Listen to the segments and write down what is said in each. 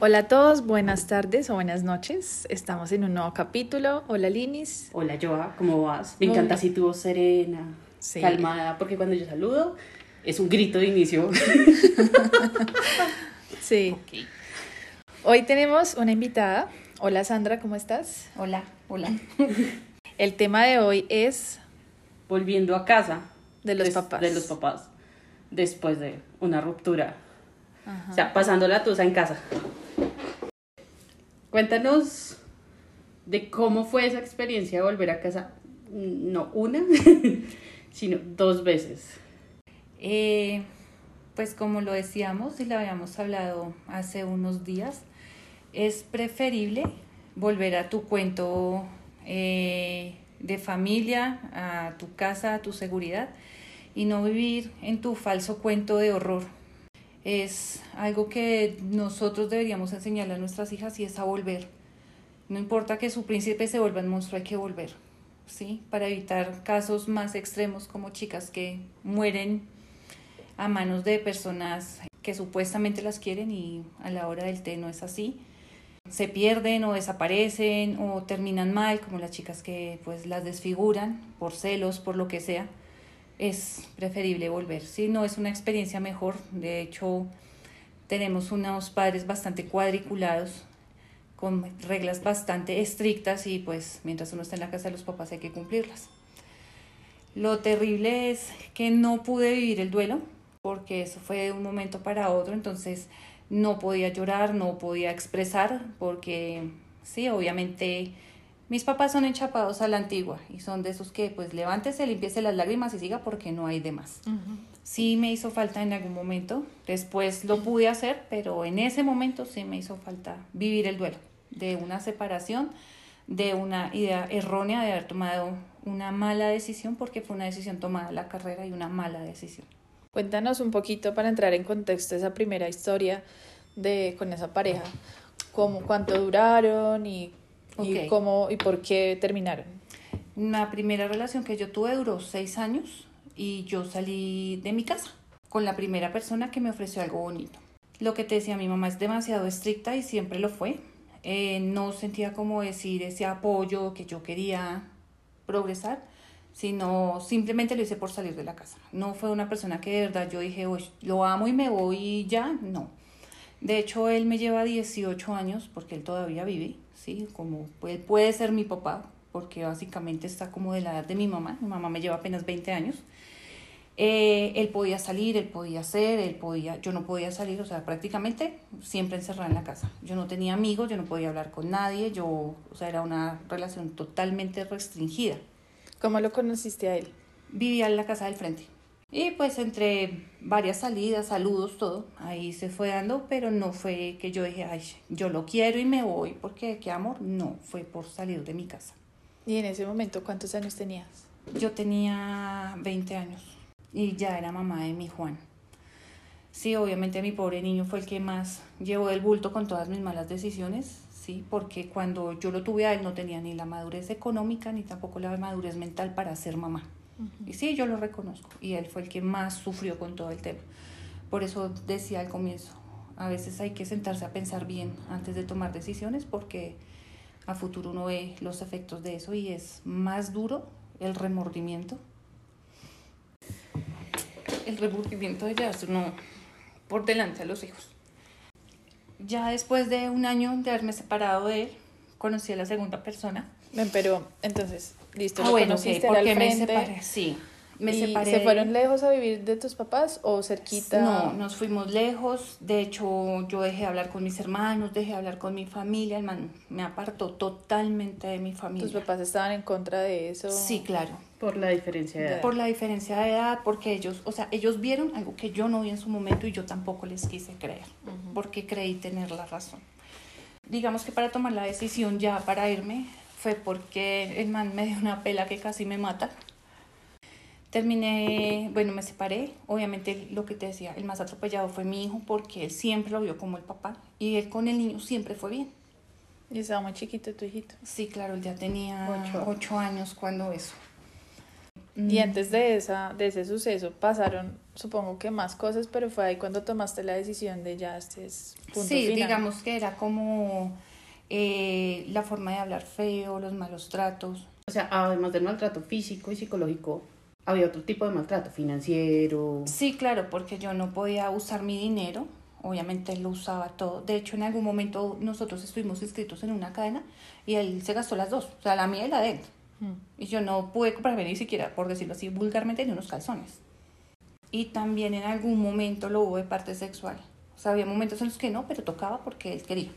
Hola a todos, buenas tardes o buenas noches. Estamos en un nuevo capítulo. Hola Linis. Hola Joa, ¿cómo vas? Me encanta así tu voz serena, Sí. calmada, porque cuando yo saludo es un grito de inicio. Sí. Ok. Hoy tenemos una invitada. Hola Sandra, ¿cómo estás? Hola, hola. El tema de hoy es Volviendo a casa. de los des- papás. De los papás. Después de una ruptura. Ajá. O sea, pasando la tusa en casa. Cuéntanos de cómo fue esa experiencia de volver a casa. No una, sino dos veces. Eh, pues como lo decíamos y lo habíamos hablado hace unos días, es preferible volver a tu cuento eh, de familia, a tu casa, a tu seguridad y no vivir en tu falso cuento de horror. Es algo que nosotros deberíamos enseñarle a nuestras hijas y es a volver. No importa que su príncipe se vuelva un monstruo, hay que volver. ¿sí? Para evitar casos más extremos como chicas que mueren a manos de personas que supuestamente las quieren y a la hora del té no es así. Se pierden o desaparecen o terminan mal, como las chicas que pues las desfiguran por celos, por lo que sea. Es preferible volver. Si no es una experiencia mejor, de hecho tenemos unos padres bastante cuadriculados con reglas bastante estrictas y pues mientras uno está en la casa de los papás hay que cumplirlas. Lo terrible es que no pude vivir el duelo porque eso fue de un momento para otro, entonces no podía llorar, no podía expresar porque sí, obviamente mis papás son enchapados a la antigua y son de esos que pues levántese, limpiese las lágrimas y siga porque no hay de más. Ujú. Sí me hizo falta en algún momento, después lo pude hacer, pero en ese momento sí me hizo falta vivir el duelo de una separación, de una idea errónea de haber tomado una mala decisión, porque fue una decisión tomada en la carrera y una mala decisión. Cuéntanos un poquito para entrar en contexto esa primera historia de con esa pareja. Cómo, cuánto duraron y, y Ok. cómo y por qué terminaron. La primera relación que yo tuve duró seis años y yo salí de mi casa con la primera persona que me ofreció algo bonito. Lo que te decía, mi mamá es demasiado estricta y siempre lo fue. Eh, no sentía como decir ese apoyo que yo quería progresar, sino simplemente lo hice por salir de la casa. No fue una persona que de verdad yo dije, "Uy, lo amo y me voy y ya, no. De hecho, él me lleva 18 años porque él todavía vive, ¿sí? Como él puede ser mi papá, porque básicamente está como de la edad de mi mamá. Mi mamá me lleva apenas 20 años. Eh, él podía salir, él podía hacer, él podía, yo no podía salir, o sea, prácticamente siempre encerrada en la casa. Yo no tenía amigos, yo no podía hablar con nadie, yo, o sea, era una relación totalmente restringida. ¿Cómo lo conociste a él? Vivía en la casa del frente. Y pues entre varias salidas, saludos, todo, ahí se fue dando, pero no fue que yo dije, ay, yo lo quiero y me voy porque qué amor, no, fue por salir de mi casa. Y en ese momento, ¿cuántos años tenías? Yo tenía 20 años y ya era mamá de mi Juan. Sí, obviamente mi pobre niño fue el que más llevó el bulto con todas mis malas decisiones, sí, porque cuando yo lo tuve a él no tenía ni la madurez económica ni tampoco la madurez mental para ser mamá. Y sí, yo lo reconozco. Y él fue el que más sufrió con todo el tema. Por eso decía al comienzo, a veces hay que sentarse a pensar bien antes de tomar decisiones porque a futuro uno ve los efectos de eso y es más duro el remordimiento. El remordimiento de llevarse uno por delante a los hijos. Ya después de un año de haberme separado de él, conocí a la segunda persona. Pero entonces, listo, Ah, lo bueno, conociste, sí, porque me separé. Sí, me ¿Y separé. se fueron lejos a vivir de tus papás o cerquita? No, nos fuimos lejos. De hecho, yo dejé de hablar con mis hermanos, dejé de hablar con mi familia. El man me apartó totalmente de mi familia. ¿Tus papás estaban en contra de eso? Sí, claro. Por la diferencia de edad. Por la diferencia de edad, porque ellos, o sea, ellos vieron algo que yo no vi en su momento y yo tampoco les quise creer, porque creí tener la razón. Digamos que para tomar la decisión ya para irme fue porque el man me dio una pela que casi me mata. Terminé, bueno, me separé. Obviamente lo que te decía, el más atropellado fue mi hijo porque él siempre lo vio como el papá y él con el niño siempre fue bien. Y estaba muy chiquito tu hijito. Sí, claro, él ya tenía Ocho. ocho, años cuando eso. Y antes de, esa, de ese suceso pasaron supongo que más cosas, pero fue ahí cuando tomaste la decisión de ya este es punto Sí, final. digamos que era como eh, la forma de hablar feo, los malos tratos. O sea, además del maltrato físico y psicológico, había otro tipo de maltrato, financiero. Sí, claro, porque yo no podía usar mi dinero, obviamente él lo usaba todo. De hecho, en algún momento nosotros estuvimos inscritos en una cadena y él se gastó las dos, o sea, la mía y la de él. Mm. Y yo no pude comprarme ni siquiera, por decirlo así, vulgarmente, ni unos calzones. Y también en algún momento lo hubo de parte sexual. O sea, había momentos en los que no, pero tocaba porque él quería.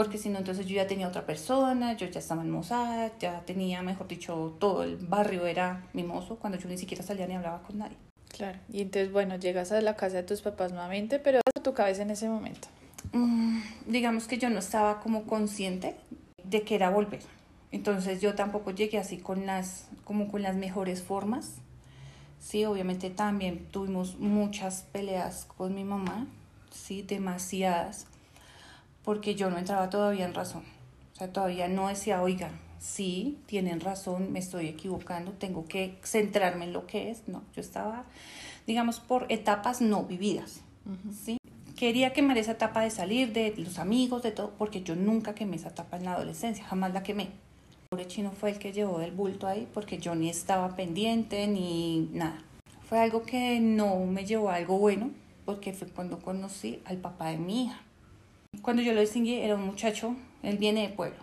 Porque si no, entonces yo ya tenía otra persona, yo ya estaba en Mossad, ya tenía, mejor dicho, todo el barrio era mimoso, cuando yo ni siquiera salía ni hablaba con nadie. Claro. Y entonces, bueno, llegas a la casa de tus papás nuevamente, pero tu cabeza en ese momento. Mm, digamos que yo no estaba como consciente de que era volver. Entonces yo tampoco llegué así con las, como con las mejores formas. Sí, obviamente también tuvimos muchas peleas con mi mamá, sí, demasiadas, porque yo no entraba todavía en razón. O sea, todavía no decía, oigan, sí, tienen razón, me estoy equivocando, tengo que centrarme en lo que es. No, yo estaba, digamos, por etapas no vividas. ¿sí? Quería quemar esa etapa de salir, de los amigos, de todo, porque yo nunca quemé esa etapa en la adolescencia, jamás la quemé. El pobre chino fue el que llevó del bulto ahí, porque yo ni estaba pendiente ni nada. Fue algo que no me llevó a algo bueno, porque fue cuando conocí al papá de mi hija. Cuando yo lo distinguí, era un muchacho, él viene de pueblo,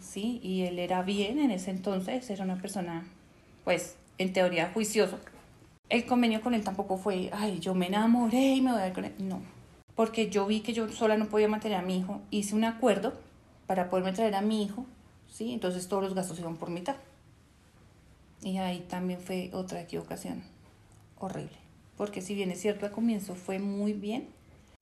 ¿sí? Y él era bien en ese entonces, era una persona, pues, en teoría juicioso. El convenio con él tampoco fue, ay, yo me enamoré y me voy a ir con él. No, porque yo vi que yo sola no podía mantener a mi hijo, hice un acuerdo para poderme traer a mi hijo, ¿sí? Entonces todos los gastos iban por mitad. Y ahí también fue otra equivocación horrible, porque si bien es cierto al comienzo fue muy bien,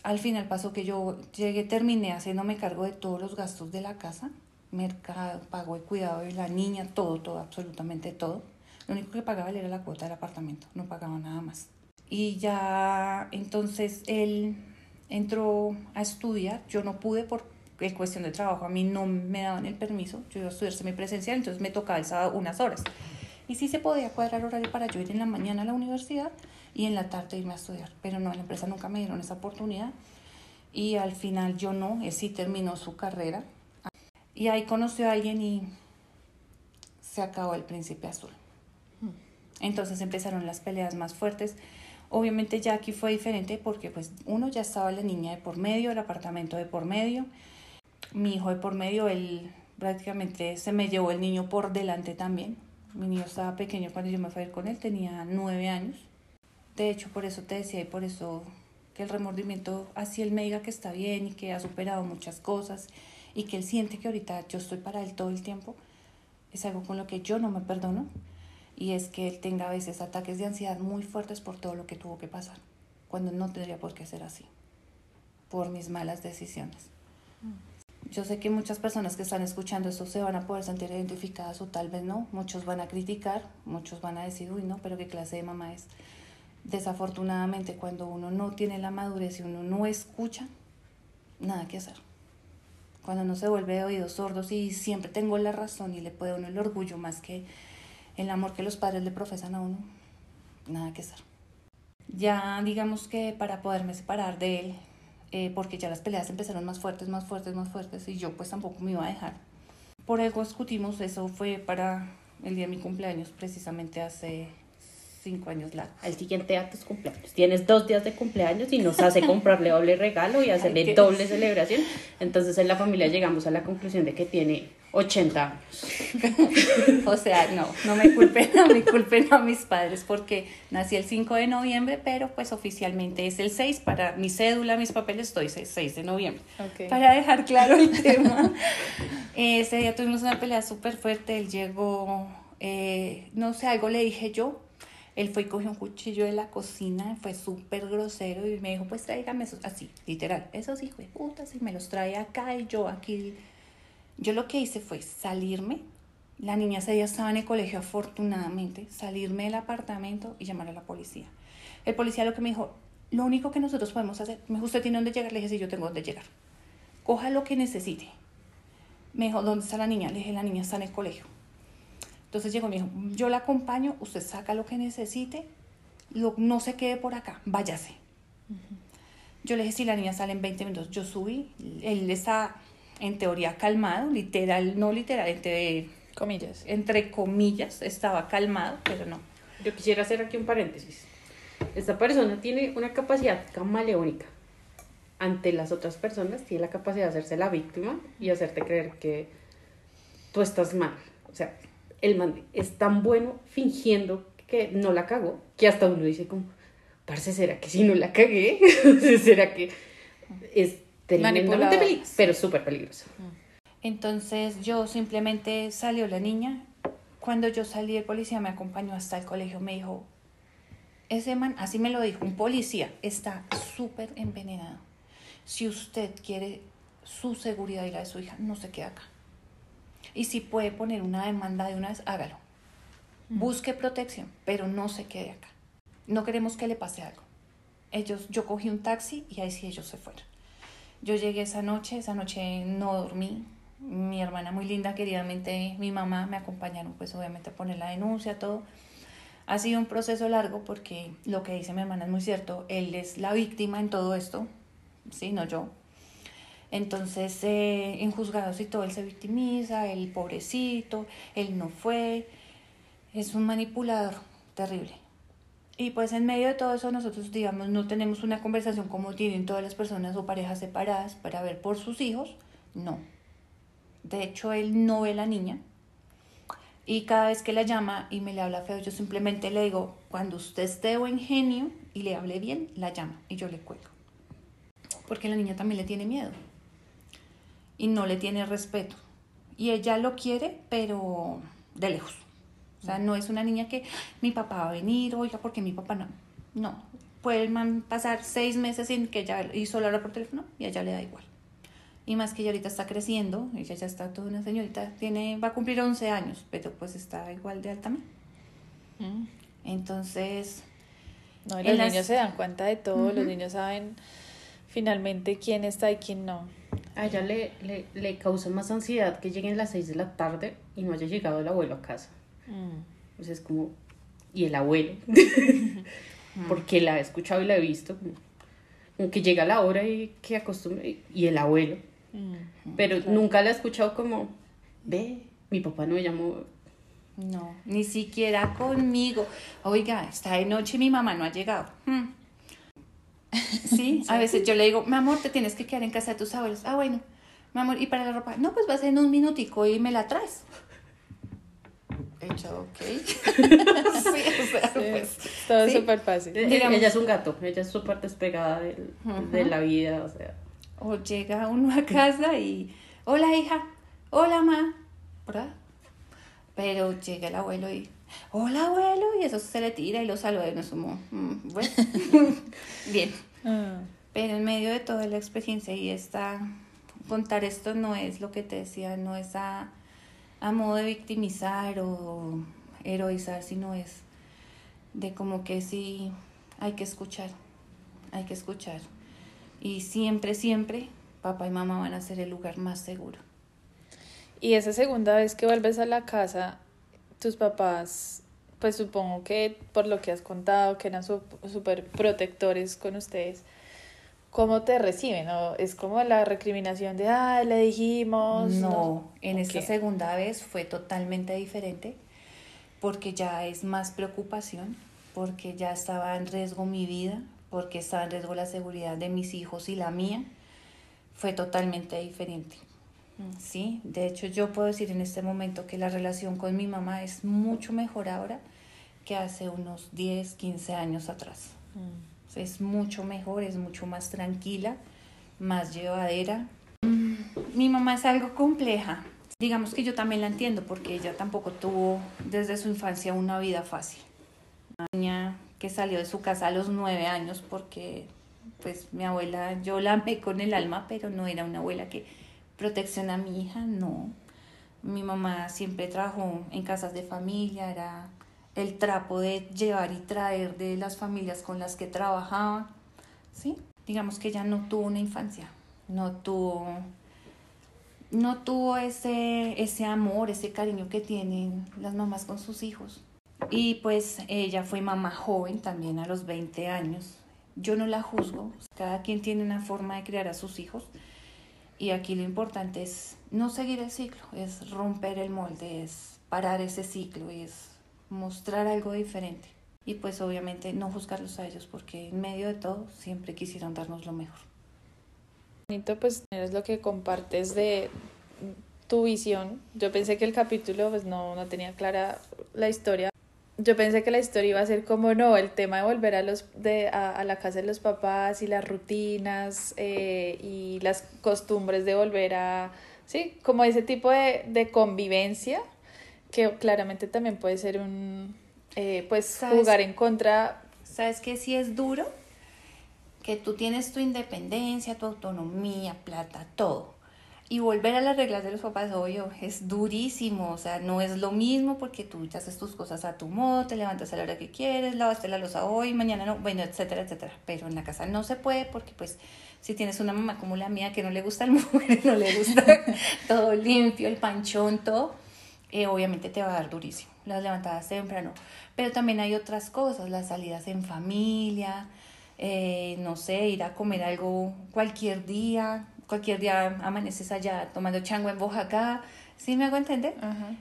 al final pasó que yo llegué, terminé haciéndome cargo de todos los gastos de la casa, mercado, pago de cuidado de la niña, todo, todo, absolutamente todo. Lo único que pagaba era la cuota del apartamento, no pagaba nada más. Y ya entonces él entró a estudiar, yo no pude por cuestión de trabajo, a mí no me daban el permiso, yo iba a estudiar semipresencial, entonces me tocaba el sábado unas horas. Y sí se podía cuadrar horario para yo ir en la mañana a la universidad y en la tarde irme a estudiar, pero no, en la empresa nunca me dieron esa oportunidad. Y al final yo no, él sí terminó su carrera. Y ahí conoció a alguien y se acabó el príncipe azul. Entonces empezaron las peleas más fuertes. Obviamente ya aquí fue diferente porque pues uno ya estaba la niña de por medio, el apartamento de por medio, mi hijo de por medio, él prácticamente se me llevó el niño por delante también. Mi niño estaba pequeño cuando yo me fui a ir con él, tenía nueve años. De hecho, por eso te decía y por eso que el remordimiento, así él me diga que está bien y que ha superado muchas cosas y que él siente que ahorita yo estoy para él todo el tiempo, es algo con lo que yo no me perdono y es que él tenga a veces ataques de ansiedad muy fuertes por todo lo que tuvo que pasar, cuando no tendría por qué ser así, por mis malas decisiones. Yo sé que muchas personas que están escuchando esto se van a poder sentir identificadas o tal vez no, muchos van a criticar, muchos van a decir, uy, no, pero qué clase de mamá es. Desafortunadamente, cuando uno no tiene la madurez y uno no escucha, nada que hacer. Cuando uno se vuelve de oídos sordos y siempre tengo la razón y le puede uno el orgullo más que el amor que los padres le profesan a uno, nada que hacer. Ya digamos que para poderme separar de él, eh, porque ya las peleas empezaron más fuertes, más fuertes, más fuertes, y yo pues tampoco me iba a dejar. Por algo discutimos, eso fue para el día de mi cumpleaños, precisamente hace cinco años largos. Al siguiente a tus cumpleaños. Tienes dos días de cumpleaños y nos hace comprarle doble regalo y hacerle Ay, doble celebración. Entonces en la familia llegamos a la conclusión de que tiene 80 años. O sea, no, no me culpen, no me culpen a mis padres porque nací el 5 de noviembre, pero pues oficialmente es el 6. Para mi cédula, mis papeles, estoy 6, 6 de noviembre. Ok. Para dejar claro el tema. Ese día tuvimos una pelea súper fuerte. Él llegó, eh, no sé, algo le dije yo. Él fue y cogió un cuchillo de la cocina, fue súper grosero y me dijo, pues tráigame esos, así, literal, esos hijos de putas y me los trae acá y yo aquí. Yo lo que hice fue salirme. La niña ese día estaba en el colegio, afortunadamente, salirme del apartamento y llamar a la policía. El policía lo que me dijo, lo único que nosotros podemos hacer, me dijo, ¿usted tiene dónde llegar? Le dije, sí, yo tengo dónde llegar. Coja lo que necesite. Me dijo, ¿dónde está la niña? Le dije, la niña está en el colegio. Entonces llegó y me dijo, yo la acompaño, usted saca lo que necesite lo- no se quede por acá, váyase. Yo le dije, si la niña sale en 20 minutos, yo subí, él está en teoría calmado, literal, no literal, entre, Comillas. entre comillas, estaba calmado, pero no. Yo quisiera hacer aquí un paréntesis. Esta persona tiene una capacidad camaleónica. Ante las otras personas tiene la capacidad de hacerse la víctima y hacerte creer que tú estás mal. O sea, el man es tan bueno fingiendo que no la cagó que hasta uno dice como, parce, ¿será que si no la cagué? ¿Será que es tremendamente peligroso? Pero súper peligroso. Entonces yo simplemente salió la niña. Cuando yo salí, el policía me acompañó hasta el colegio. Me dijo, ese man, así me lo dijo, un policía, está súper envenenado. Si usted quiere su seguridad y la de su hija, no se quede acá. Y si puede poner una demanda de una vez, hágalo. Busque protección, pero no se quede acá. No queremos que le pase algo. Ellos, yo cogí un taxi y ahí sí ellos se fueron. Yo llegué esa noche, esa noche no dormí. Mi hermana muy linda, queridamente, mi mamá me acompañaron, pues obviamente a poner la denuncia, todo. Ha sido un proceso largo porque lo que dice mi hermana es muy cierto. Él es la víctima en todo esto, sí, no yo. Entonces, eh, en juzgados y todo, él se victimiza, el pobrecito, él no fue. Es un manipulador terrible. Y pues en medio de todo eso nosotros, digamos, no tenemos una conversación como tienen todas las personas o parejas separadas para ver por sus hijos. No. De hecho, él no ve a la niña. Y cada vez que la llama y me le habla feo, yo simplemente le digo, cuando usted esté buen genio y le hable bien, la llama y yo le cuelgo. Porque la niña también le tiene miedo. Y no le tiene respeto. Y ella lo quiere, pero de lejos. O sea, no es una niña que mi papá va a venir, oiga, porque mi papá no. No. Puede el man pasar seis meses sin que ella hizo la hora por teléfono y a ella le da igual. Y más que ella ahorita está creciendo, ella ya está toda una señorita, tiene, va a cumplir 11 años, pero pues está igual de alta. Mm. Entonces, No, y En los las- niños se dan cuenta de todo, los niños saben finalmente quién está y quién no. A ella le, le, le causa más ansiedad que lleguen las 6 de la tarde y no haya llegado el abuelo a casa. Mm. Sea, es como, ¿y el abuelo? Porque la he escuchado y la he visto. Como, que llega la hora y que acostumbra, y el abuelo. Mm. Pero nunca la he escuchado como, ve, mi papá no me llamó. no, ni siquiera conmigo. Oiga, está de noche y mi mamá no ha llegado. Hmm. Sí, a veces yo le digo, mi amor, te tienes que quedar en casa de tus abuelos. Ah, bueno, mi amor, ¿y para la ropa? No, pues vas en un minutico y me la traes. Hecho, ok. sí, o sea, pues, Sí, todo sí. súper fácil. Digamos- Ella es un gato, ella es súper despegada del- de la vida, o sea. O llega uno a casa y, hola hija, hola ma, ¿verdad? Pero llega el abuelo y, hola abuelo, y eso se le tira y lo saluda y es como, "Mm, bueno, bien. Ah. Pero en medio de toda la experiencia y esta, contar esto no es lo que te decía, no es a, a modo de victimizar o heroizar, sino es de como que sí hay que escuchar, hay que escuchar. Y siempre, siempre, papá y mamá van a ser el lugar más seguro. Y esa segunda vez que vuelves a la casa, tus papás, pues supongo que por lo que has contado, que eran súper protectores con ustedes, ¿cómo te reciben? ¿O es como la recriminación de, ah, le dijimos? No, en ¿O esta segunda vez fue totalmente diferente porque ya es más preocupación, porque ya estaba en riesgo mi vida, porque estaba en riesgo la seguridad de mis hijos y la mía. Fue totalmente diferente. Sí, de hecho yo puedo decir en este momento que la relación con mi mamá es mucho mejor ahora que hace unos 10, 15 años atrás. Mm. Es mucho mejor, es mucho más tranquila, más llevadera. Mm, Mi mamá es algo compleja. Digamos que yo también la entiendo porque ella tampoco tuvo desde su infancia una vida fácil. Una niña que salió de su casa a los nueve años porque pues mi abuela, yo la amé con el alma, pero no era una abuela que protecciona a mi hija, no. Mi mamá siempre trabajó en casas de familia, era el trapo de llevar y traer de las familias con las que trabajaba, ¿sí? Digamos que ella no tuvo una infancia, no tuvo, no tuvo ese, ese amor, ese cariño que tienen las mamás con sus hijos. Y pues ella fue mamá joven también a los 20 años. Yo no la juzgo, cada quien tiene una forma de criar a sus hijos. Y aquí lo importante es no seguir el ciclo, es romper el molde, es parar ese ciclo, es mostrar algo diferente. Y pues obviamente no juzgarlos a ellos porque en medio de todo siempre quisieron darnos lo mejor. Bonito, pues es lo que compartes de tu visión. Yo pensé que el capítulo pues no, no tenía clara la historia. Yo pensé que la historia iba a ser como no, el tema de volver a, los, de, a, a la casa de los papás y las rutinas eh, y las costumbres de volver a, sí, como ese tipo de, de convivencia que claramente también puede ser un, eh, pues jugar en contra. ¿Sabes qué? Si es duro, que tú tienes tu independencia, tu autonomía, plata, todo. Y volver a las reglas de los papás, obvio, es durísimo. O sea, no es lo mismo porque tú ya haces tus cosas a tu modo, te levantas a la hora que quieres, lavaste la losa hoy, mañana no, bueno, etcétera, etcétera. Pero en la casa no se puede porque, pues, si tienes una mamá como la mía que no le gusta el mujer, no le gusta todo limpio, el panchón, todo, eh, obviamente te va a dar durísimo. Las levantadas temprano. Pero también hay otras cosas, las salidas en familia, eh, no sé, ir a comer algo cualquier día, cualquier día amaneces allá tomando chango en Oaxaca, ¿sí me hago entender?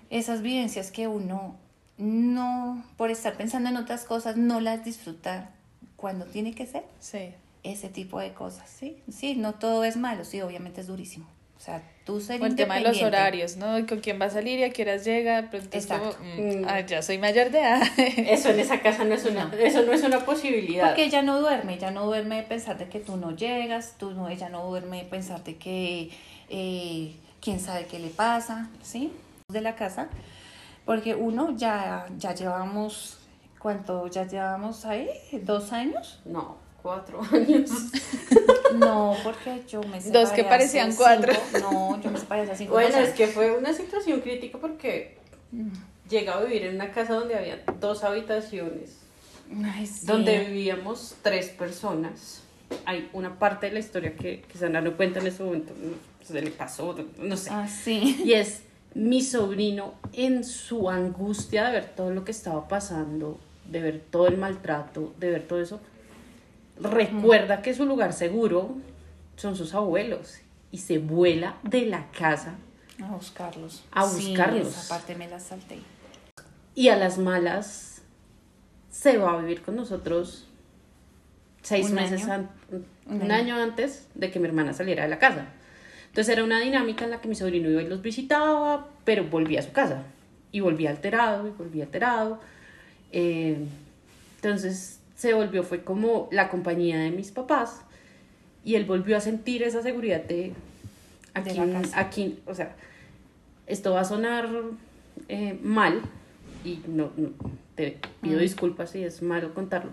Esas vivencias que uno no, por estar pensando en otras cosas, no las disfruta cuando tiene que ser Sí. ese tipo de cosas, ¿sí? Sí, no todo es malo, sí, obviamente es durísimo. O sea, tú ser O el tema de los horarios, ¿no? ¿Y ¿Con quién va a salir y a qué horas llega? Como, Exacto. mm, Mm. ah, ya soy mayor de edad. Eso en esa casa no es una, No. eso no es una posibilidad. Porque ella no duerme, ella no duerme de pensar de que tú no llegas, tú no, ella no duerme de pensar de que eh, quién sabe qué le pasa, ¿sí? De la casa, porque uno ya, ya llevamos, ¿cuánto? Ya llevamos ahí, dos años. No, cuatro años. No, porque yo me separé Dos que hace parecían cinco. cuatro. No, yo me separé hace cinco Bueno, es que fue una situación crítica porque llega a vivir en una casa donde había dos habitaciones, Ay, sí. donde vivíamos tres personas. Hay una parte de la historia que, Sandra no cuenta en ese momento, no, se le pasó, no sé. Ah, sí. Y es mi sobrino en su angustia de ver todo lo que estaba pasando, de ver todo el maltrato, de ver todo eso. Recuerda que su lugar seguro son sus abuelos y se vuela de la casa A buscarlos. A Sí, buscarlos. esa parte me la salté. y a las malas se va a vivir con nosotros seis Un meses, año. an- un, Un año. antes de que mi hermana saliera de la casa. Entonces era una dinámica en la que mi sobrino iba y los visitaba, pero volvía a su casa. Y volvía alterado, y volvía alterado. Eh, entonces se volvió, fue como la compañía de mis papás. Y él volvió a sentir esa seguridad de aquí, De aquí o sea, esto va a sonar eh, mal y no, no, te pido Mm. disculpas si es malo contarlo,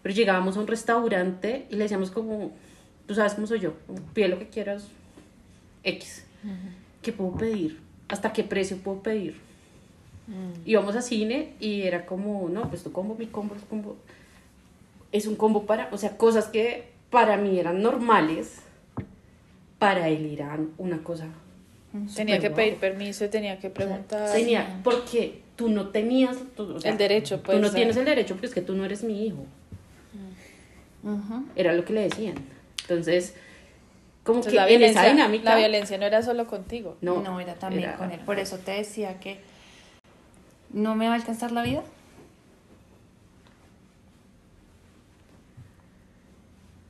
pero llegábamos a un restaurante y le decíamos como, tú sabes cómo soy yo, pide lo que quieras, X, ¿qué puedo pedir? ¿Hasta qué precio puedo pedir? Mm. Íbamos a cine y era como, no, pues tu combo, mi combo, tu combo. Es un combo para, o sea, cosas que para mí eran normales, para él eran una cosa. Tenía súper que guau. pedir permiso, tenía que preguntar. Tenía, porque tú no tenías tú, o sea, El derecho, pues, Tú no tienes el derecho, pero es que tú no eres mi hijo. Ujú. Era lo que le decían. Entonces, como Entonces, que la, en violencia, esa dinámica. la violencia no era solo contigo. No, No, era también era- con él. Por eso te decía que no me va a alcanzar la vida.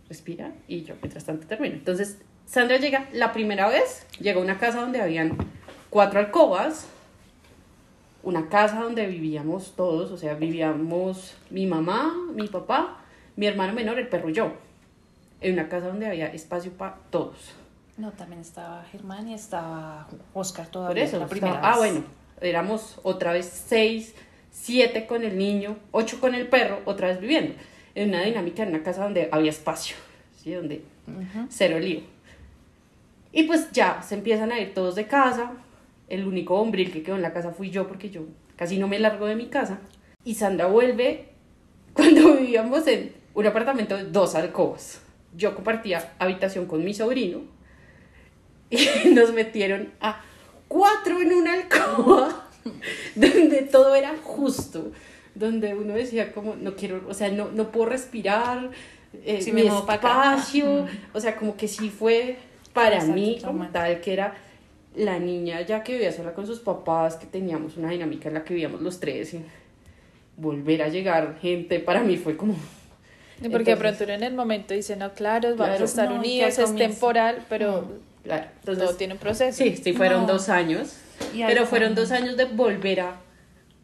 Respira y yo mientras tanto termino. Entonces, Sandra llega la primera vez, llega a una casa donde habían cuatro alcobas, una casa donde vivíamos todos, o sea, vivíamos mi mamá, mi papá, mi hermano menor, el perro y yo. En una casa donde había espacio para todos. No, también estaba Germán y estaba Oscar Por todavía. eso, la primera estaba- ah, vez. bueno, éramos otra vez seis, siete con el niño, ocho con el perro, otra vez viviendo. En una dinámica en una casa donde había espacio, ¿sí? Donde Ujú. cero lío. Y pues ya se empiezan a ir todos de casa. El único hombril que quedó en la casa fui yo porque yo casi no me largo de mi casa. Y Sandra vuelve cuando vivíamos en un apartamento de dos alcobas. Yo compartía habitación con mi sobrino y nos metieron a cuatro en una alcoba donde todo era justo, donde uno decía como, no quiero, o sea, no, no puedo respirar, eh, Sí, mi me espacio, o sea, como que sí fue para Exacto, mí como tal, que era la niña ya que vivía sola con sus papás, que teníamos una dinámica en la que vivíamos los tres y volver a llegar gente, para mí fue como... Porque de pronto uno en el momento dice, no, claro, vamos Claro. a estar No, unidos, es temporal, pero Claro, todo entonces, tiene un proceso. sí, sí fueron No. dos años, pero fueron dos años de volver a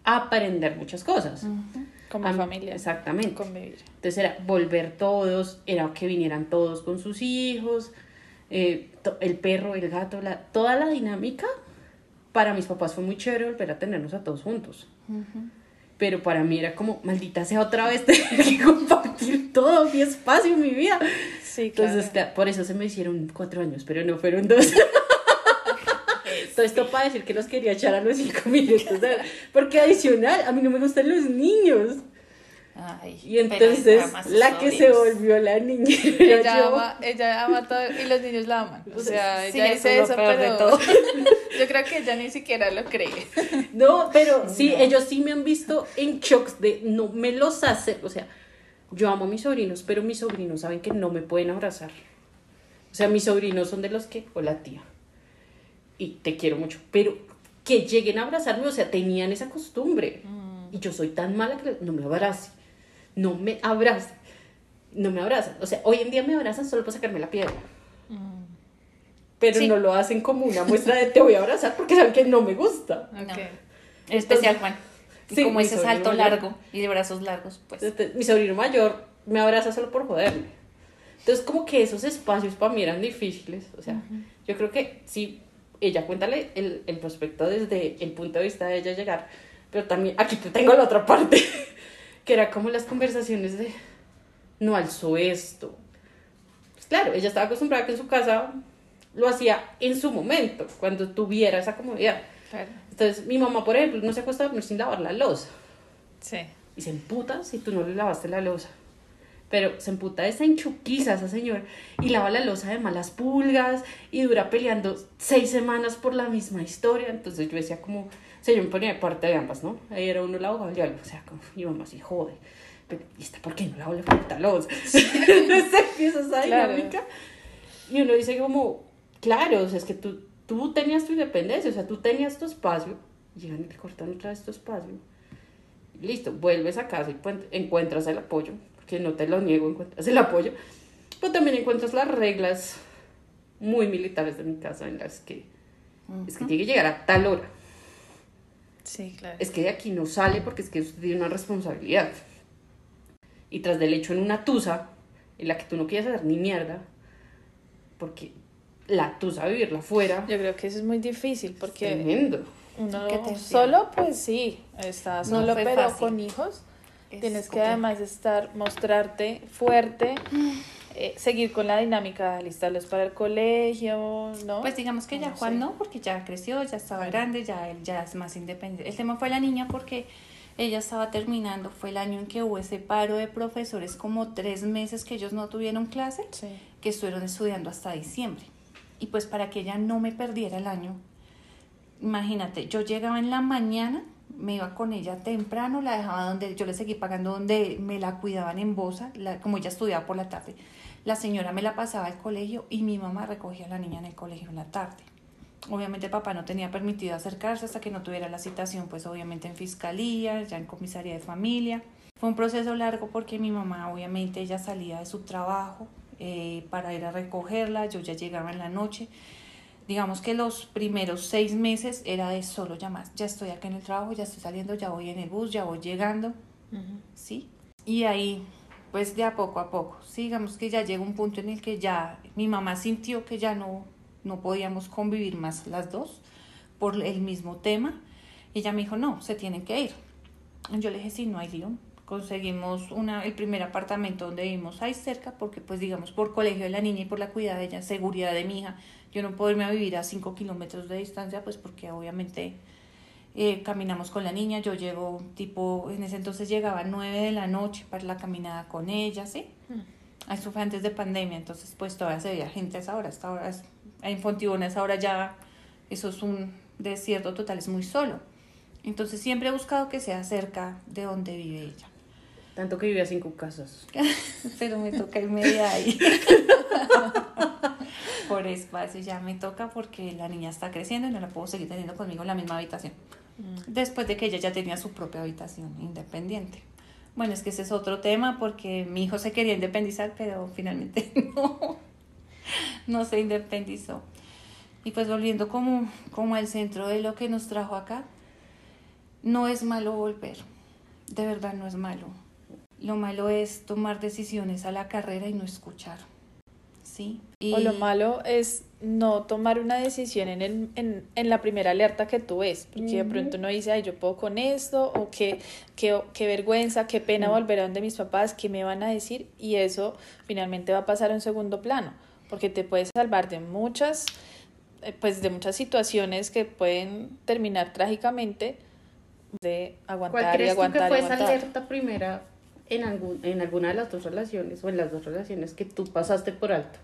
aprender muchas cosas. Ujú. Como Am- familia. Exactamente. Convivir. Entonces era volver todos, era que vinieran todos con sus hijos, eh, el perro, el gato, la, toda la dinámica. Para mis papás fue muy chévere volver a tenernos a todos juntos. Pero para mí era como, maldita sea otra vez tener que compartir todo mi espacio, mi vida. Sí, claro. Entonces, por eso se me hicieron cuatro años, pero no fueron dos. Todo esto para decir que los quería echar a los cinco minutos. ¿sabes? Porque adicional, a mí no me gustan los niños. Ay, Y entonces la que se volvió la niña ella, yo. ama, ella ama todo y los niños la aman. O sea, Sí, ella dice eso, de pero todo. yo creo que ella ni siquiera lo cree. No, pero sí, ellos sí me han visto en shocks de no me los hace. O sea, yo amo a mis sobrinos, pero mis sobrinos saben que no me pueden abrazar. O sea, mis sobrinos son de los que, hola tía, y te quiero mucho, pero que lleguen a abrazarme, o sea, tenían esa costumbre. Y yo soy tan mala que no me abrace, no me abrace, no me abrazan. O sea, hoy en día me abrazan solo para sacarme la piedra. Pero Sí. no lo hacen como una muestra de te voy a abrazar porque saben que no me gusta. No. Ok. Especial Juan. Y Sí, como ese salto mayor. largo y de brazos largos, pues. Entonces, mi sobrino mayor me abraza solo por joderme. Entonces, como que esos espacios para mí eran difíciles. O sea, yo creo que sí, ella cuéntale el, el prospecto desde el punto de vista de ella llegar. Pero también, aquí te tengo la otra parte, que era como las conversaciones de, no alzó esto. Pues claro, ella estaba acostumbrada que en su casa lo hacía en su momento, cuando tuviera esa comodidad. Claro. Entonces, mi mamá, por ejemplo, no se acuesta a dormir sin lavar la losa. Sí. Y se emputa si tú no le lavaste la losa. Pero se emputa esa enchuquiza esa señora y lava la losa de malas pulgas y dura peleando seis semanas por la misma historia. Entonces yo decía como, o sea, yo me ponía de parte de ambas, ¿no? Ahí era uno la abogado y o sea, como, mi mamá así jode. Pero, ¿y esta por qué no la puta losa? Entonces empieza esa Claro. dinámica. Y uno dice como, claro, o sea, es que tú, tú tenías tu independencia, o sea, tú tenías tu espacio. Llegan y te cortan otra vez tu espacio. Listo, vuelves a casa y encuentras el apoyo, porque no te lo niego, encuentras el apoyo, pero también encuentras las reglas muy militares de mi casa en las que es que tiene que llegar a tal hora, Sí, claro. es que de aquí no sale porque es que usted tiene una responsabilidad. Y tras del hecho en una tusa, en la que tú no quieres hacer ni mierda, porque la tusa vivirla afuera, Yo creo que eso es muy difícil es porque tremendo. uno ¿Qué te solo, pues sí, está No solo, fue pero fácil. con hijos Es tienes que además estar, mostrarte fuerte, eh, seguir con la dinámica, alistarlos para el colegio, ¿no? Pues digamos que ya No Juan sé. no, porque ya creció, ya estaba grande, ya él ya es más independiente. El tema fue la niña porque ella estaba terminando, fue el año en que hubo ese paro de profesores, como tres meses que ellos no tuvieron clase, Sí. que estuvieron estudiando hasta diciembre. Y pues para que ella no me perdiera el año, imagínate, yo llegaba en la mañana, me iba con ella temprano, la dejaba donde yo le seguí pagando donde me la cuidaban en Bosa, como ella estudiaba por la tarde. La señora me la pasaba al colegio y mi mamá recogía a la niña en el colegio en la tarde. Obviamente papá no tenía permitido acercarse hasta que no tuviera la citación, pues obviamente en fiscalía, ya en comisaría de familia. Fue un proceso largo porque mi mamá obviamente ella salía de su trabajo eh, para ir a recogerla, yo ya llegaba en la noche. Digamos que los primeros seis meses era de solo llamar, ya estoy acá en el trabajo, ya estoy saliendo, ya voy en el bus, ya voy llegando. ¿sí? Y ahí, pues de a poco a poco, sí, digamos que ya llegó un punto en el que ya mi mamá sintió que ya no, no podíamos convivir más las dos por el mismo tema. Y ella me dijo, no, se tienen que ir. Yo le dije, sí, no hay lío. Conseguimos una, el primer apartamento donde vivimos ahí cerca, porque pues digamos por colegio de la niña y por la cuidad de ella, seguridad de mi hija, yo no puedo irme a vivir a cinco kilómetros de distancia, pues porque obviamente eh, caminamos con la niña, yo llego tipo, en ese entonces llegaba a 9 de la noche para la caminada con ella, ¿sí? Eso fue antes de pandemia, entonces pues todavía se veía gente a esa hora, esta hora es, en Fontibón a esa hora ya, eso es un desierto total, es muy solo. Entonces siempre he buscado que sea cerca de donde vive ella. Tanto que vive a cinco casas. Pero me toca irme de ahí. Por espacio ya me toca porque la niña está creciendo y no la puedo seguir teniendo conmigo en la misma habitación. Después de que ella ya tenía su propia habitación independiente. Bueno, es que ese es otro tema porque mi hijo se quería independizar, pero finalmente no, no se independizó. Y pues volviendo como, como al centro de lo que nos trajo acá, no es malo volver, de verdad no es malo. Lo malo es tomar decisiones a la carrera y no escuchar. ¿Sí? O lo malo es no tomar una decisión en, el, en, en la primera alerta que tú ves, porque de pronto uno dice, ay, yo puedo con esto, o qué, qué, qué vergüenza, qué pena volver a donde mis papás, qué me van a decir, y eso finalmente va a pasar a un segundo plano, porque te puedes salvar de muchas, eh, pues de muchas situaciones que pueden terminar trágicamente de aguantar ¿Cuál y crees tú aguantar que y fue esa aguantar. alerta primera en, algún, en alguna de las dos relaciones o en las dos relaciones que tú pasaste por alto?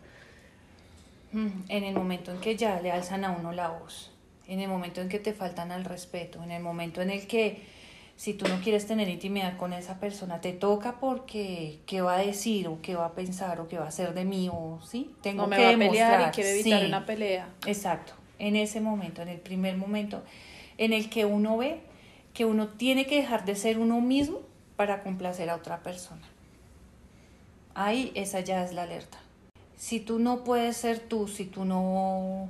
Mm, En el momento en que ya le alzan a uno la voz, en el momento en que te faltan al respeto, en el momento en el que si tú no quieres tener intimidad con esa persona, te toca porque qué va a decir o qué va a pensar o qué va a hacer de mí o sí, tengo No me que va a pelear y quiero evitar Sí, una pelea. Exacto, en ese momento, en el primer momento en el que uno ve que uno tiene que dejar de ser uno mismo para complacer a otra persona. Ahí esa ya es la alerta. Si tú no puedes ser tú, si tú no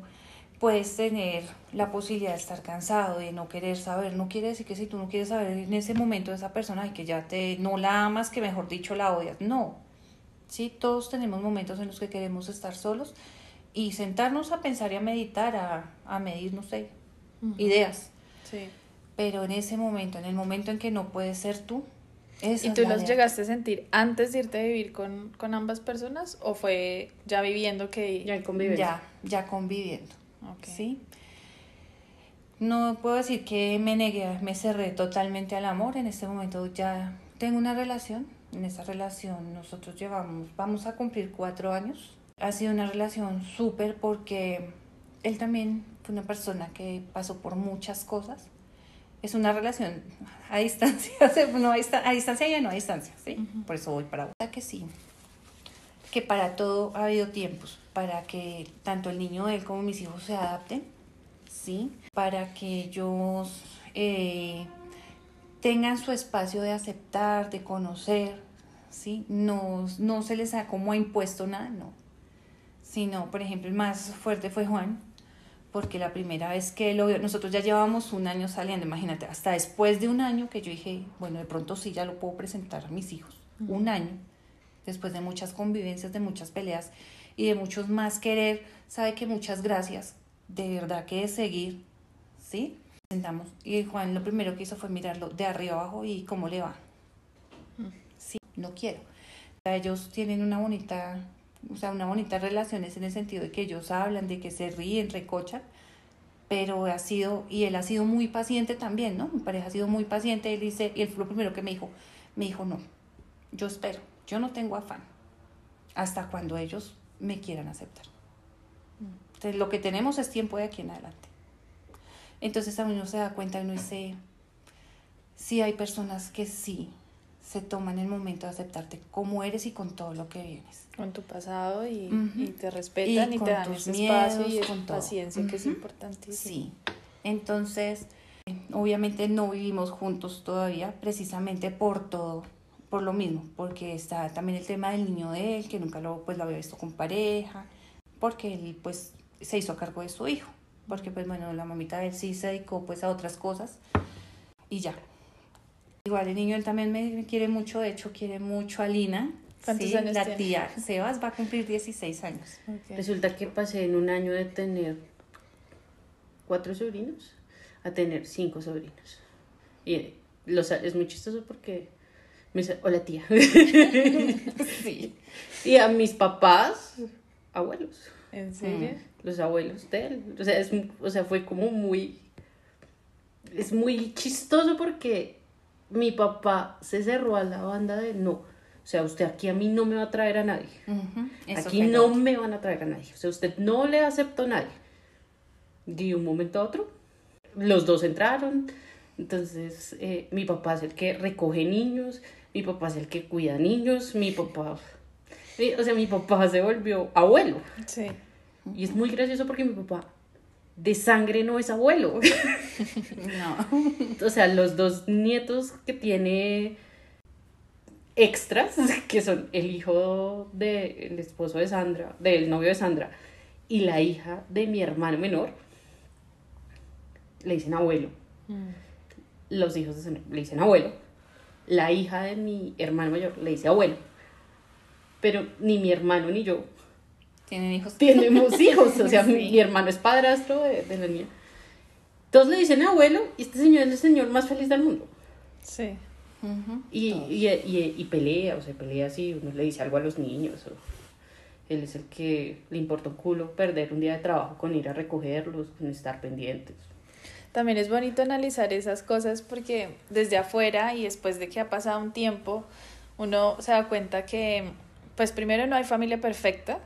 puedes tener la posibilidad de estar cansado, de no querer saber, no quiere decir que si tú no quieres saber en ese momento de esa persona y que ya te no la amas, que mejor dicho la odias. No. Sí, todos tenemos momentos en los que queremos estar solos y sentarnos a pensar y a meditar, a, a medir, no sé, ideas. Sí. Pero en ese momento, en el momento en que no puedes ser tú, esa ¿Y tú los llegaste a sentir antes de irte a vivir con, con ambas personas o fue ya viviendo que... Ya en convivencia. Ya, ya conviviendo. Ok. ¿sí? No puedo decir que me negué, me cerré totalmente al amor. En este momento ya tengo una relación. En esa relación nosotros llevamos, vamos a cumplir cuatro años. Ha sido una relación súper porque él también fue una persona que pasó por muchas cosas. Es una relación a distancia, no a, dista- a distancia y a no a distancia, ¿sí? Por eso voy para ahora. que sí, que para todo ha habido tiempos, para que tanto el niño de él como mis hijos se adapten, ¿sí? Para que ellos eh, tengan su espacio de aceptar, de conocer, ¿sí? No, no se les ha como impuesto nada, no. Sino, por ejemplo, el más fuerte fue Juan, porque la primera vez que lo vio, nosotros ya llevábamos un año saliendo, imagínate, hasta después de un año que yo dije, bueno, de pronto sí ya lo puedo presentar a mis hijos, un año, después de muchas convivencias, de muchas peleas y de muchos más querer, sabe que muchas gracias, de verdad que de seguir, ¿sí? Sentamos y Juan lo primero que hizo fue mirarlo de arriba abajo y cómo le va. Sí, no quiero. Ellos tienen una bonita, o sea, una bonita relación es en el sentido de que ellos hablan, de que se ríen, recochan, pero ha sido, y él ha sido muy paciente también, ¿no? Mi pareja ha sido muy paciente, él dice, y él fue lo primero que me dijo, me dijo, no, yo espero, yo no tengo afán, hasta cuando ellos me quieran aceptar. Entonces, lo que tenemos es tiempo de aquí en adelante. Entonces a uno se da cuenta y uno dice, sí hay personas que sí se toman el momento de aceptarte como eres y con todo lo que vienes. Con tu pasado y, Ujú. y te respetan Y y, con te dan tus ese espacio y miedos, esa con paciencia que es importantísimo. Sí. Entonces, obviamente no vivimos juntos todavía, precisamente por todo, por lo mismo, porque está también el tema del niño de él, que nunca lo, pues, lo había visto con pareja, porque él pues se hizo a cargo de su hijo, porque pues bueno, la mamita de él sí se dedicó pues a otras cosas y ya. Igual el niño él también me, quiere mucho, de hecho quiere mucho a Lina. ¿Cuántos sí, años la tiene? tía Sebas va a cumplir 16 años. Resulta que pasé en un año de tener cuatro sobrinos a tener cinco sobrinos. Y los, es muy chistoso porque me dice, hola tía. Sí. y a mis papás, abuelos. ¿En serio? Los abuelos de él. O sea, es, o sea, fue como muy... Es muy chistoso porque mi papá se cerró a la banda de no. O sea, usted aquí a mí no me va a traer a nadie. Aquí no me van a traer a nadie. O sea, usted no le aceptó a nadie. De un momento a otro, los dos entraron. Entonces, eh, mi papá es el que recoge niños, mi papá es el que cuida niños, mi papá... O sea, mi papá se volvió abuelo. Sí. Y es muy gracioso porque mi papá de sangre no es abuelo. No. O sea, los dos nietos que tiene extras, que son el hijo del esposo de Sandra, del novio de Sandra, y la hija de mi hermano menor, le dicen abuelo. Mm. Los hijos de Sandra le dicen abuelo. La hija de mi hermano mayor le dice abuelo. Pero ni mi hermano ni yo Tienen hijos. tenemos hijos. O sea, Sí. mi, mi hermano es padrastro de, de la mía. Todos le dicen abuelo y este señor es el señor más feliz del mundo. Sí. Ujú. Y, Todos. y, y, y pelea, o sea, pelea así, uno le dice algo a los niños. O él es el que le importa un culo perder un día de trabajo con ir a recogerlos, con estar pendientes. También es bonito analizar esas cosas porque desde afuera y después de que ha pasado un tiempo, uno se da cuenta que, pues primero no hay familia perfecta,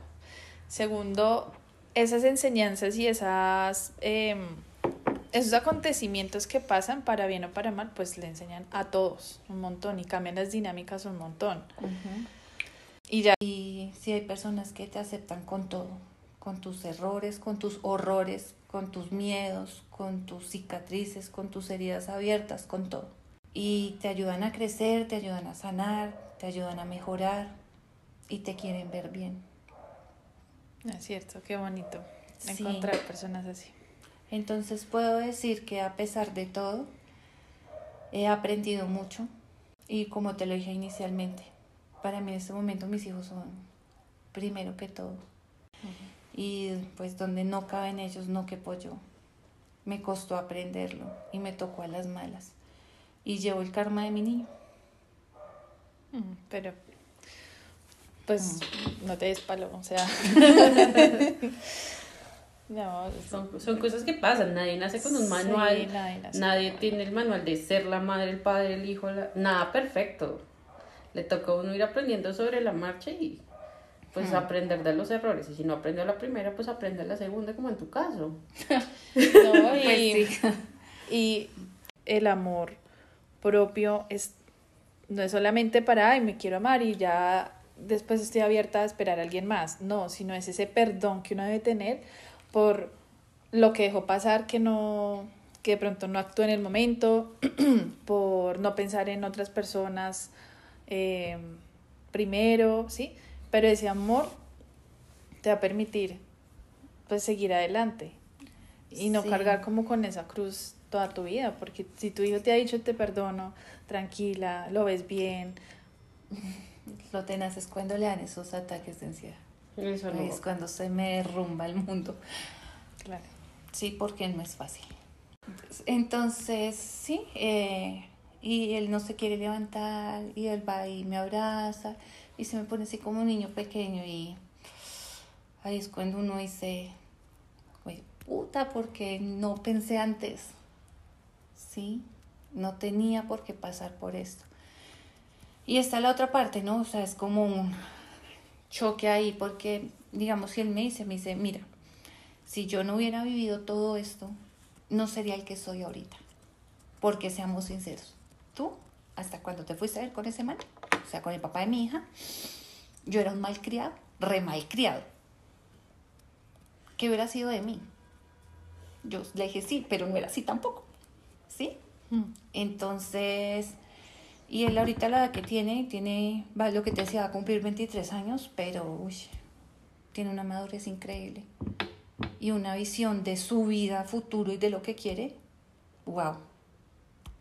segundo, esas enseñanzas y esas, em, esos acontecimientos que pasan, para bien o para mal, pues le enseñan a todos un montón y cambian las dinámicas un montón. Y ya, Y si hay personas que te aceptan con todo, con tus errores, con tus horrores, con tus miedos, con tus cicatrices, con tus heridas abiertas, con todo. Y te ayudan a crecer, te ayudan a sanar, te ayudan a mejorar y te quieren ver bien. Es cierto, qué bonito Sí. encontrar personas así. Entonces puedo decir que a pesar de todo, he aprendido mucho y como te lo dije inicialmente, para mí en este momento mis hijos son primero que todo. Y pues donde no caben ellos, no quepo yo. Me costó aprenderlo y me tocó a las malas. Y llevo el karma de mi niño. Pero, pues, no te des palo, o sea. no, son Son, cosas que pasan, nadie nace con un Sí, manual, nadie tiene el manual de ser la madre, el padre, el hijo, la- nada perfecto. Le toca a uno ir aprendiendo sobre la marcha y pues Hmm. aprender de los errores. Y si no aprendió la primera, pues aprende la segunda, como en tu caso. No, y, Pues sí. y el amor propio es no es solamente para, ay, me quiero amar y ya después estoy abierta a esperar a alguien más. No, sino es ese perdón que uno debe tener por lo que dejó pasar, que no, que de pronto no actuó en el momento, por no pensar en otras personas eh, primero, ¿sí? Pero ese amor te va a permitir pues seguir adelante y no Sí. cargar como con esa cruz toda tu vida, porque si tu hijo te ha dicho te perdono, tranquila, lo ves bien, Lo tenaz es cuando le dan esos ataques de ansiedad. Eso no. Es cuando se me derrumba el mundo. claro. Sí, porque no es fácil. Entonces, sí, eh, y él no se quiere levantar, y él va y me abraza, y se me pone así como un niño pequeño, y ahí es cuando uno dice, "Güey, puta, porque no pensé antes, sí, no tenía por qué pasar por esto. Y está la otra parte, ¿no? O sea, es como un choque ahí, porque, digamos, si él me dice, me dice, mira, si yo no hubiera vivido todo esto, no sería el que soy ahorita. Porque seamos sinceros, tú, hasta cuando te fuiste a ver con ese man, o sea, con el papá de mi hija, yo era un malcriado, re malcriado. ¿Qué hubiera sido de mí? Yo le dije sí, pero no era así tampoco. ¿Sí? Mm. Entonces, y él ahorita la edad que tiene, tiene, lo que te decía, va a cumplir 23 años, pero uy, tiene una madurez increíble y una visión de su vida, futuro y de lo que quiere, wow,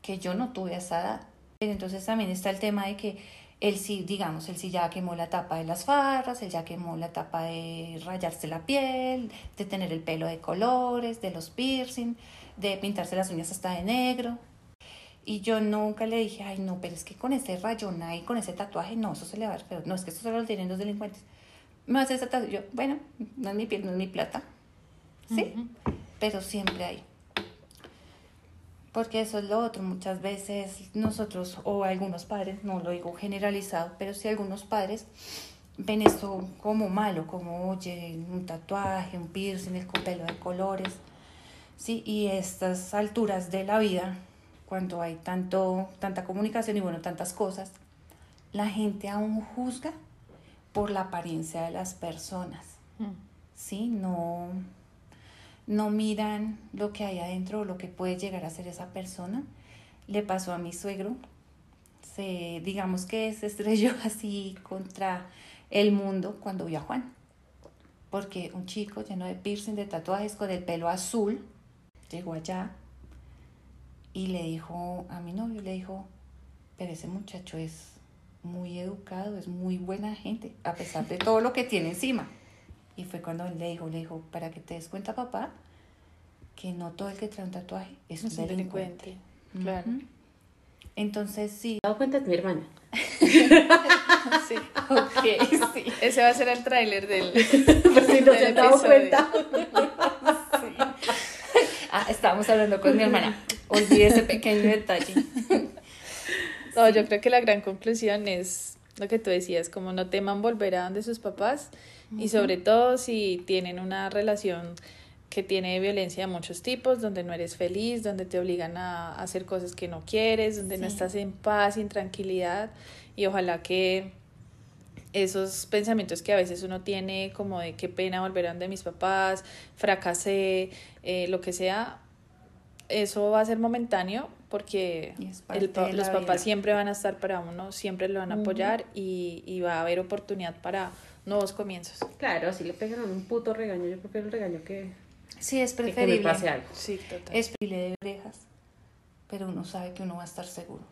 que yo no tuve a esa edad. Entonces también está el tema de que él sí, digamos, él sí ya quemó la tapa de las farras, él ya quemó la tapa de rayarse la piel, de tener el pelo de colores, de los piercing, de pintarse las uñas hasta de negro. Y yo nunca le dije, ay, no, pero es que con ese rayón ahí, con ese tatuaje, no, eso se le va a ver feo. No, es que eso solo lo tienen los delincuentes. Me hace ese tatuaje. Yo, bueno, no es mi piel, no es mi plata. Sí, pero siempre hay. Porque eso es lo otro. Muchas veces nosotros, o algunos padres, no lo digo generalizado, pero sí algunos padres ven esto como malo, como, oye, un tatuaje, un piercing, el pelo de colores. Sí, y estas alturas de la vida, cuando hay tanto, tanta comunicación y bueno, tantas cosas, la gente aún juzga por la apariencia de las personas. Mm. ¿sí? No, no miran lo que hay adentro o lo que puede llegar a ser esa persona. Le pasó a mi suegro, se, digamos que se estrelló así contra el mundo cuando vio a Juan, porque un chico lleno de piercing, de tatuajes, con el pelo azul, llegó allá y le dijo a mi novio, le dijo, pero ese muchacho es muy educado, es muy buena gente, a pesar de todo lo que tiene encima. Y fue cuando él le dijo, le dijo, para que te des cuenta, papá, que no todo el que trae un tatuaje es un delincuente. delincuente. Claro. Entonces sí. dado cuenta de mi hermana. Sí. Ok, sí. Ese va a ser el tráiler del. Por si no se han dado cuenta. Ah, estábamos hablando con mi hermana. Olvidé ese pequeño detalle. No, yo creo que la gran conclusión es lo que tú decías, como no teman volver a donde sus papás y sobre todo si tienen una relación que tiene violencia de muchos tipos, donde no eres feliz, donde te obligan a hacer cosas que no quieres, donde no estás en paz, en tranquilidad y ojalá que esos pensamientos que a veces uno tiene como de qué pena volver a donde mis papás, fracasé, eh, lo que sea, eso va a ser momentáneo porque el los papás vida. siempre van a estar para uno, siempre lo van a apoyar y, y va a haber oportunidad para nuevos comienzos. Claro, así le pegan un puto regaño. Yo prefiero el regaño que, Sí, es que, que me preferible. pase algo. Sí, total. Es preferible de orejas, pero uno sabe que uno va a estar seguro.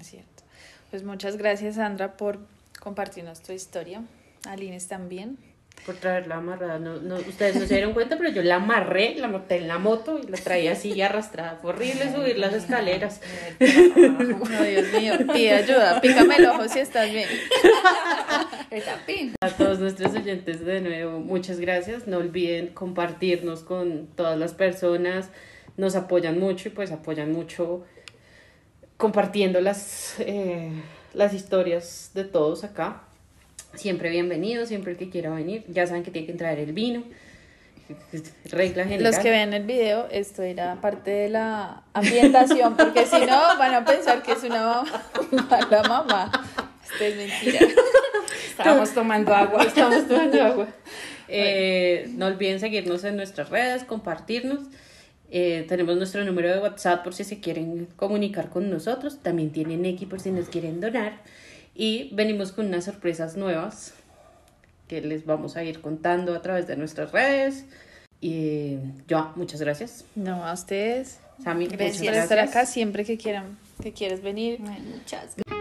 Es cierto. Pues muchas gracias, Sandra, por compartirnos tu historia. Alines también. Por traerla amarrada. No, no, ustedes no se dieron cuenta, pero yo la amarré, la monté en la moto y la traía así arrastrada. Fue horrible subir las escaleras. No, Dios mío, pide ayuda. Pícame el ojo si estás bien. A todos nuestros oyentes de nuevo, muchas gracias. No olviden compartirnos con todas las personas. Nos apoyan mucho y pues apoyan mucho compartiendo las, eh, las historias de todos acá. Siempre bienvenido, siempre el que quiera venir. Ya saben que tiene que traer el vino. Regla general. Los que vean el video, esto era parte de la ambientación, porque si no van a pensar que es una mala mamá. Esto es mentira. Estábamos tomando agua. Estamos tomando agua. Eh, no olviden seguirnos en nuestras redes, compartirnos. Eh, tenemos nuestro número de WhatsApp por si se quieren comunicar con nosotros. También tienen X por si nos quieren donar. Y venimos con unas sorpresas nuevas que les vamos a ir contando a través de nuestras redes. Y yo, muchas gracias. No, a ustedes. Sammy, Gracias por estar acá siempre que quieran, que quieras venir. Ay, Muchas gracias.